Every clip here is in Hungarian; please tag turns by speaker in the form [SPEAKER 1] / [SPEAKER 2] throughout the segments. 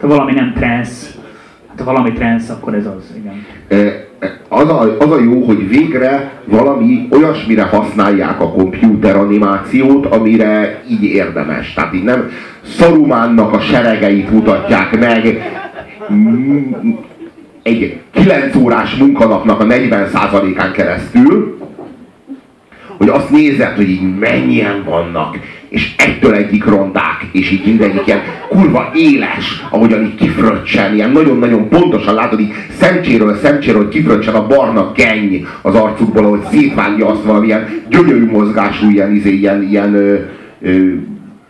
[SPEAKER 1] Ha valami nem transz, hát ha valami transz, akkor ez az, igen.
[SPEAKER 2] Az a, az a jó, hogy végre valami olyasmire használják a komputer animációt, amire így érdemes. Tehát így nem Szarumánnak a seregeit mutatják meg, egy 9 órás munkanapnak a 40%-án keresztül, hogy azt nézed, hogy így mennyien vannak, és egytől egyik rondák, és így mindegyik ilyen kurva éles, ahogyan így kifröccsen, ilyen nagyon-nagyon pontosan látod, így szemcséről szemcséről, kifröccsen a barna genny az arcukból, ahogy szétvágja azt valamilyen gyönyörű mozgású, ilyen, izé, ilyen, ilyen ö, ö,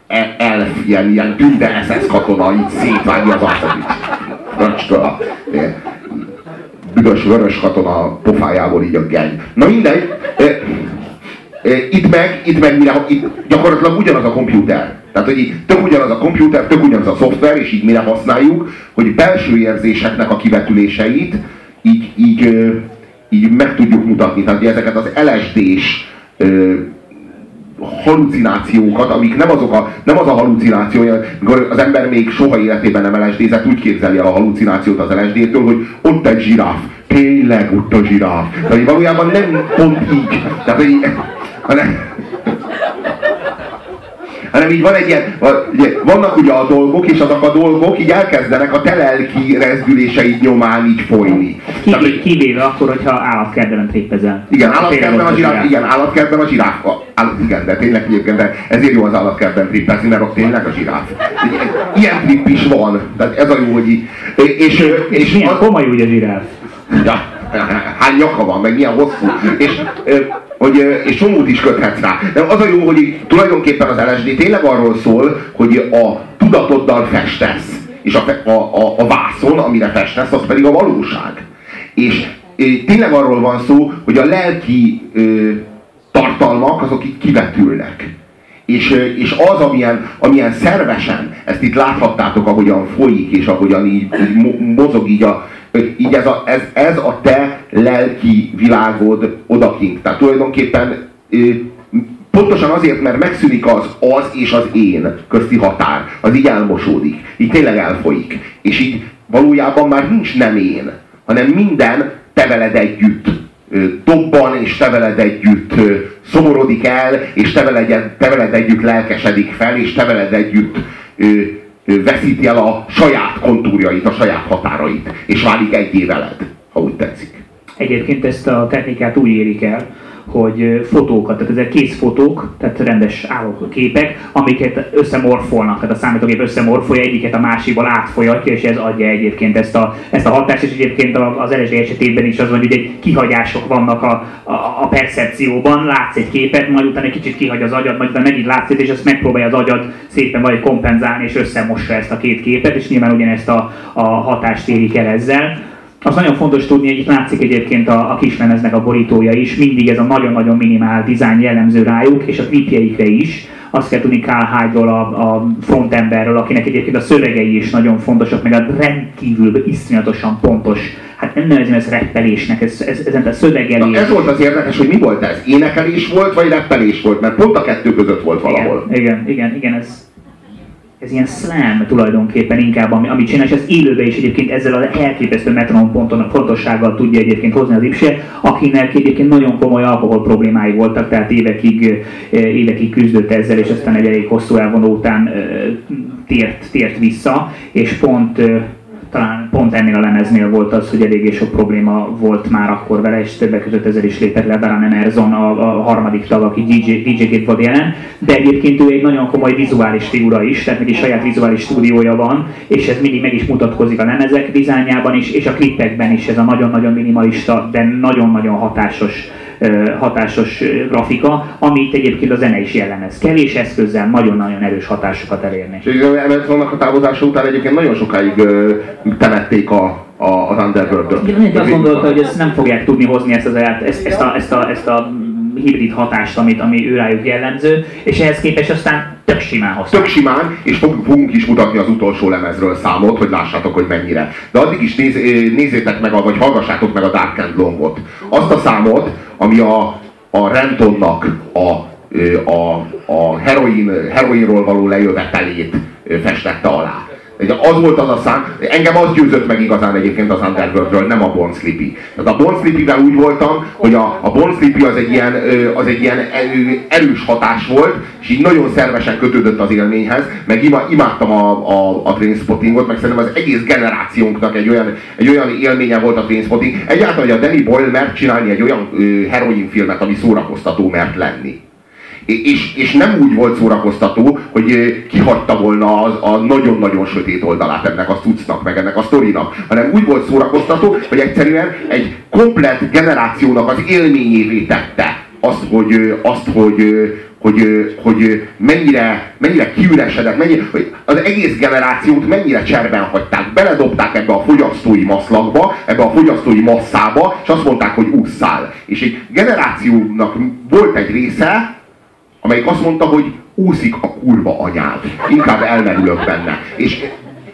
[SPEAKER 2] e, elf, ilyen, ilyen tünde SS katona, így szétvágja az arcot. Röcstől a büdös vörös katona pofájából így a genny. Na mindegy, itt meg, itt meg mire, itt gyakorlatilag ugyanaz a komputer. Tehát, hogy tök ugyanaz a komputer, tök ugyanaz a szoftver, és így mire használjuk, hogy belső érzéseknek a kivetüléseit így, így, így meg tudjuk mutatni. Tehát ezeket az LSD-s halucinációkat, amik nem, azok a, nem az a halucináció, amikor az ember még soha életében nem LSD-zett, úgy képzeli el a halucinációt az LSD-től, hogy ott egy zsiráf, tényleg ott a zsiráf. Tehát valójában nem pont így. Tehát, hogy hanem, hanem így van egy ilyen, ugye, vannak ugye a dolgok, és azok a dolgok így elkezdenek a te lelki rezdüléseid nyomán így folyni.
[SPEAKER 1] Kivéve, Tehát, kivéve akkor, hogyha állatkertben trippezel.
[SPEAKER 2] Igen, állatkertben a zsiráf, igen, állatkertben a zsiráf. Állat, igen, de tényleg egyébként, de ezért jó az állatkertben trippezni, mert ott tényleg a zsiráf. Ilyen trip is van. Tehát ez a jó, hogy így.
[SPEAKER 1] És, és, és milyen a, komoly úgy a zsiráf.
[SPEAKER 2] Ja, hány nyaka van, meg milyen hosszú. És hogy, és csomót is köthetsz rá. De az a jó, hogy tulajdonképpen az LSD tényleg arról szól, hogy a tudatoddal festesz. És a, a, a, a vászon, amire festesz, az pedig a valóság. És tényleg arról van szó, hogy a lelki ö, tartalmak azok így kivetülnek. És, és az, amilyen, amilyen szervesen, ezt itt láthattátok, ahogyan folyik, és ahogyan így, így mozog így a, így ez a, ez, ez a te lelki világod odakint. Tehát tulajdonképpen pontosan azért, mert megszűnik az az és az én közti határ. Az így elmosódik. Így tényleg elfolyik. És így valójában már nincs nem én, hanem minden te veled együtt dobban, és te veled együtt szomorodik el, és te veled, te veled együtt lelkesedik fel, és te veled együtt veszíti el a saját kontúrjait, a saját határait, és válik egyé veled, ha úgy tetszik.
[SPEAKER 1] Egyébként ezt a technikát úgy érik el, hogy fotókat, tehát ezek kész fotók, tehát rendes képek, amiket összemorfolnak, tehát a számítógép összemorfolja egyiket a másikból átfolyatja, és ez adja egyébként ezt a, ezt a hatást, és egyébként az LSD esetében is az van, hogy egy kihagyások vannak a, a, a percepcióban, látsz egy képet, majd utána egy kicsit kihagy az agyad, majd utána megint látsz és azt megpróbálja az agyad szépen vagy kompenzálni, és összemossa ezt a két képet, és nyilván ugyanezt a, a hatást érik el ezzel az nagyon fontos tudni, hogy itt látszik egyébként a, a kislemeznek a borítója is, mindig ez a nagyon-nagyon minimál dizájn jellemző rájuk, és a klipjeikre is. Azt kell tudni Carl Hyde-ról, a, a frontemberről, akinek egyébként a szövegei is nagyon fontosak, meg a rendkívül iszonyatosan pontos hát nem nevezem ezt reppelésnek, ez, ez, ez, a szövegelés.
[SPEAKER 2] Na, ez volt az érdekes, hogy mi volt ez? Énekelés volt, vagy reppelés volt? Mert pont a kettő között volt valahol.
[SPEAKER 1] Igen, igen, igen, igen ez, ez ilyen slam tulajdonképpen inkább, ami, amit csinál, és ez élőben is egyébként ezzel az elképesztő metronom ponton, fontossággal tudja egyébként hozni az Ipse, akinek egyébként nagyon komoly alkohol problémái voltak, tehát évekig, eh, évekig küzdött ezzel, és aztán egy elég hosszú elvonó után eh, tért, tért vissza, és pont eh, talán pont ennél a lemeznél volt az, hogy eléggé sok probléma volt már akkor vele, és többek között ezzel is lépett le Baran Emerson, a, a harmadik tag, aki DJ, DJ-ként volt jelen, de egyébként ő egy nagyon komoly vizuális figura is, tehát neki saját vizuális stúdiója van, és ez mindig meg is mutatkozik a lemezek dizájnjában is, és a klipekben is ez a nagyon-nagyon minimalista, de nagyon-nagyon hatásos hatásos grafika, amit egyébként a zene is jellemez. Kevés eszközzel nagyon-nagyon erős hatásokat elérni.
[SPEAKER 2] És Emersonnak a távozása után egyébként nagyon sokáig temették a, a, az Underworld-ot.
[SPEAKER 1] Igen, azt gondolta, hogy ezt nem fogják tudni hozni ezt, az, ezt, ezt, a, ezt, a, ezt a hibrid hatást, amit, ami ő rájuk jellemző, és ehhez képest aztán tök simán hozták.
[SPEAKER 2] Tök simán, és fogunk is mutatni az utolsó lemezről számot, hogy lássátok, hogy mennyire. De addig is néz, nézzétek meg, vagy hallgassátok meg a Dark and Longot. Azt a számot, ami a, a Rentonnak a, a, a heroin, heroinról való lejövetelét festette alá. Az volt az a szám, engem az győzött meg igazán egyébként az Underworldről, nem a Born Sleepy. Tehát a Born Sleepy-vel úgy voltam, hogy a, a Born Sleepy az egy ilyen, az egy ilyen erős hatás volt, és így nagyon szervesen kötődött az élményhez, meg imádtam a, a, a Trainspottingot, meg szerintem az egész generációnknak egy olyan, egy olyan élménye volt a Trainspotting. Egyáltalán, hogy a Danny Boyle mert csinálni egy olyan heroinfilmet, ami szórakoztató mert lenni és, és nem úgy volt szórakoztató, hogy kihagyta volna az, a nagyon-nagyon sötét oldalát ennek a cuccnak, meg ennek a sztorinak, hanem úgy volt szórakoztató, hogy egyszerűen egy komplett generációnak az élményévé tette azt, hogy, azt, hogy, hogy, hogy mennyire, mennyire kiüresedett, mennyire, hogy az egész generációt mennyire cserben hagyták. Beledobták ebbe a fogyasztói maszlakba, ebbe a fogyasztói masszába, és azt mondták, hogy ússzál. És egy generációnak volt egy része, amelyik azt mondta, hogy úszik a kurva anyád. Inkább elmerülök benne. És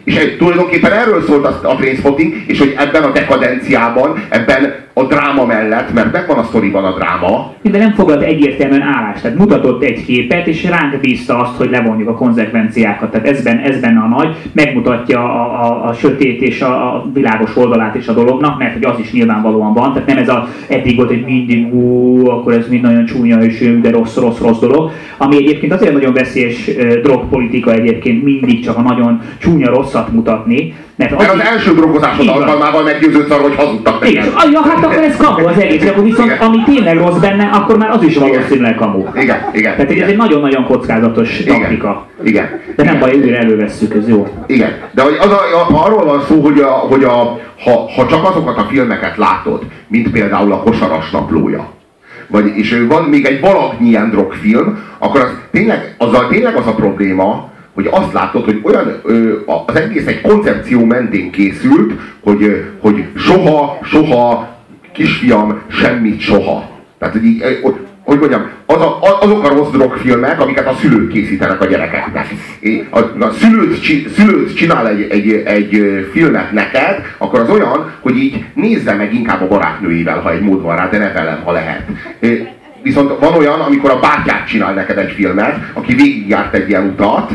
[SPEAKER 2] és tulajdonképpen erről szólt a, a Trainspotting, és hogy ebben a dekadenciában, ebben a dráma mellett, mert megvan a sztoriban a dráma.
[SPEAKER 1] De nem foglalt egyértelműen állást, tehát mutatott egy képet, és ránk bízta azt, hogy levonjuk a konzekvenciákat. Tehát ezben, ez benne a nagy, megmutatja a, a, a sötét és a, a világos oldalát is a dolognak, mert hogy az is nyilvánvalóan van, tehát nem ez a eddig volt, hogy mindig ú, akkor ez mind nagyon csúnya és de rossz, rossz, rossz dolog, ami egyébként azért nagyon veszélyes drogpolitika egyébként mindig csak a nagyon csúnya rosszat mutatni,
[SPEAKER 2] mert, mert az, az első drogozásod alkalmával meggyőződsz arra, hogy hazudtak neked.
[SPEAKER 1] Igen. Ja, hát akkor ez kamu az egész, akkor viszont igen. ami tényleg rossz benne, akkor már az is valószínűleg kamu.
[SPEAKER 2] Igen, igen.
[SPEAKER 1] Tehát igen. ez egy nagyon-nagyon kockázatos igen. taktika.
[SPEAKER 2] Igen.
[SPEAKER 1] De nem baj, újra elővesszük, ez jó.
[SPEAKER 2] Igen. De hogy az a, a, arról van szó, hogy, a, hogy a, ha, ha csak azokat a filmeket látod, mint például a Kosaras naplója, vagy, és van még egy valagnyi ilyen drogfilm, akkor az tényleg, azzal tényleg az a probléma, hogy azt látod, hogy olyan, az egész egy koncepció mentén készült, hogy, hogy soha, soha, kisfiam, semmit soha. Tehát, hogy, így, hogy mondjam, az a, azok a rossz drogfilmek, amiket a szülők készítenek a gyerekeknek. A, a szülőt, szülőt csinál egy, egy, egy filmet neked, akkor az olyan, hogy így nézze meg inkább a barátnőivel, ha egy mód van rá, de ne velem, ha lehet. Viszont van olyan, amikor a bátyát csinál neked egy filmet, aki végigjárt egy ilyen utat,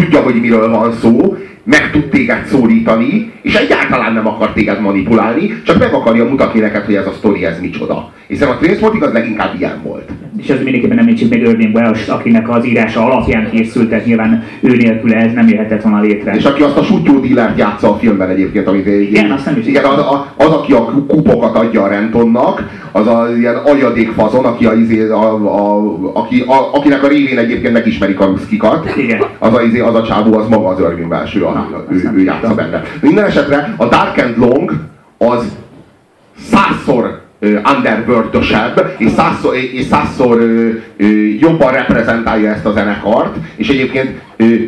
[SPEAKER 2] tudja, hogy miről van szó, meg tud téged szólítani, és egyáltalán nem akar téged manipulálni, csak meg akarja mutatni neked, hogy ez a sztori, ez micsoda. Hiszen a Trainspotting az leginkább ilyen volt.
[SPEAKER 1] És ez mindenképpen nem említsük meg Irving Welsh, akinek az írása alapján készült, tehát nyilván ő nélkül ez nem jöhetett volna létre.
[SPEAKER 2] És aki azt a sutyó dílert játsza a filmben egyébként, amit
[SPEAKER 1] igen, azt nem is
[SPEAKER 2] igen, az, az, aki a kupokat adja a Rentonnak, az a ilyen agyadék fazon, aki a, izé, a, a, aki, a, akinek a révén egyébként megismerik a ruszkikat.
[SPEAKER 1] Igen.
[SPEAKER 2] Az a, izé, az a csávó, az maga az Irving Welsh, ő, a, ő, ő játsza benne. Minden esetre a Dark and Long az százszor underworld és százszor, és százszor jobban reprezentálja ezt a zenekart, és egyébként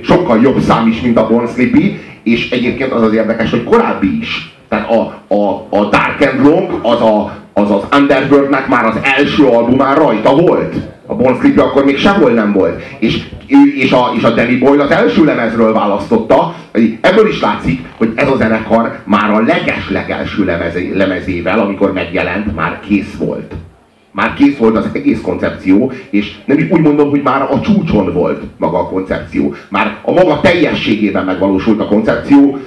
[SPEAKER 2] sokkal jobb szám is, mint a Born Sleepy, és egyébként az az érdekes, hogy korábbi is. Tehát a, a, a Dark and Long az, a, az az Underworldnek már az első albumán rajta volt. A Sleepy akkor még sehol nem volt. És, és, a, és a Danny Boyle az első lemezről választotta, Ebből is látszik, hogy ez a zenekar már a leges-legelső lemezével, amikor megjelent, már kész volt. Már kész volt az egész koncepció, és nem is úgy mondom, hogy már a csúcson volt maga a koncepció. Már a maga teljességében megvalósult a koncepció,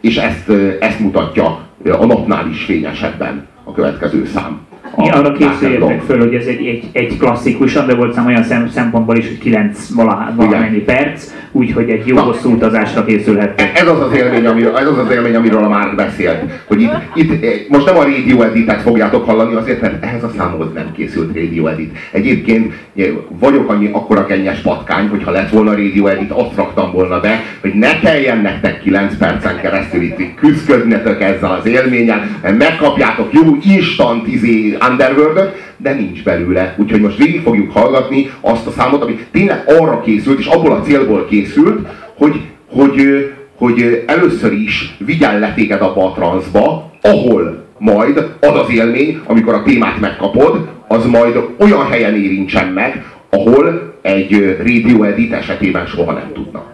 [SPEAKER 2] és ezt, ezt mutatja a napnál is fényesebben a következő szám.
[SPEAKER 1] Mi arra készüljetek föl, hogy ez egy, egy, egy klasszikus Underworld olyan szem, szempontból is, hogy 9 valamennyi perc, úgyhogy egy jó Na, hosszú utazásra készülhettek.
[SPEAKER 2] Ez az az élmény, amiről, ez az az élmény, amiről a Márk beszélt. Hogy itt, itt, eh, most nem a Radio Edit-et fogjátok hallani, azért, mert ehhez a számhoz nem készült Radio Edit. Egyébként eh, vagyok annyi akkora kenyes patkány, hogyha lett volna Radio Edit, azt raktam volna be, hogy ne kelljen nektek 9 percen keresztül itt küzdködnetek ezzel az élménnyel, megkapjátok jó instant izé underworld de nincs belőle. Úgyhogy most végig fogjuk hallgatni azt a számot, ami tényleg arra készült, és abból a célból készült, hogy, hogy, hogy először is vigyál le téged abba a transzba, ahol majd az az élmény, amikor a témát megkapod, az majd olyan helyen érintsen meg, ahol egy radio edit esetében soha nem tudnak.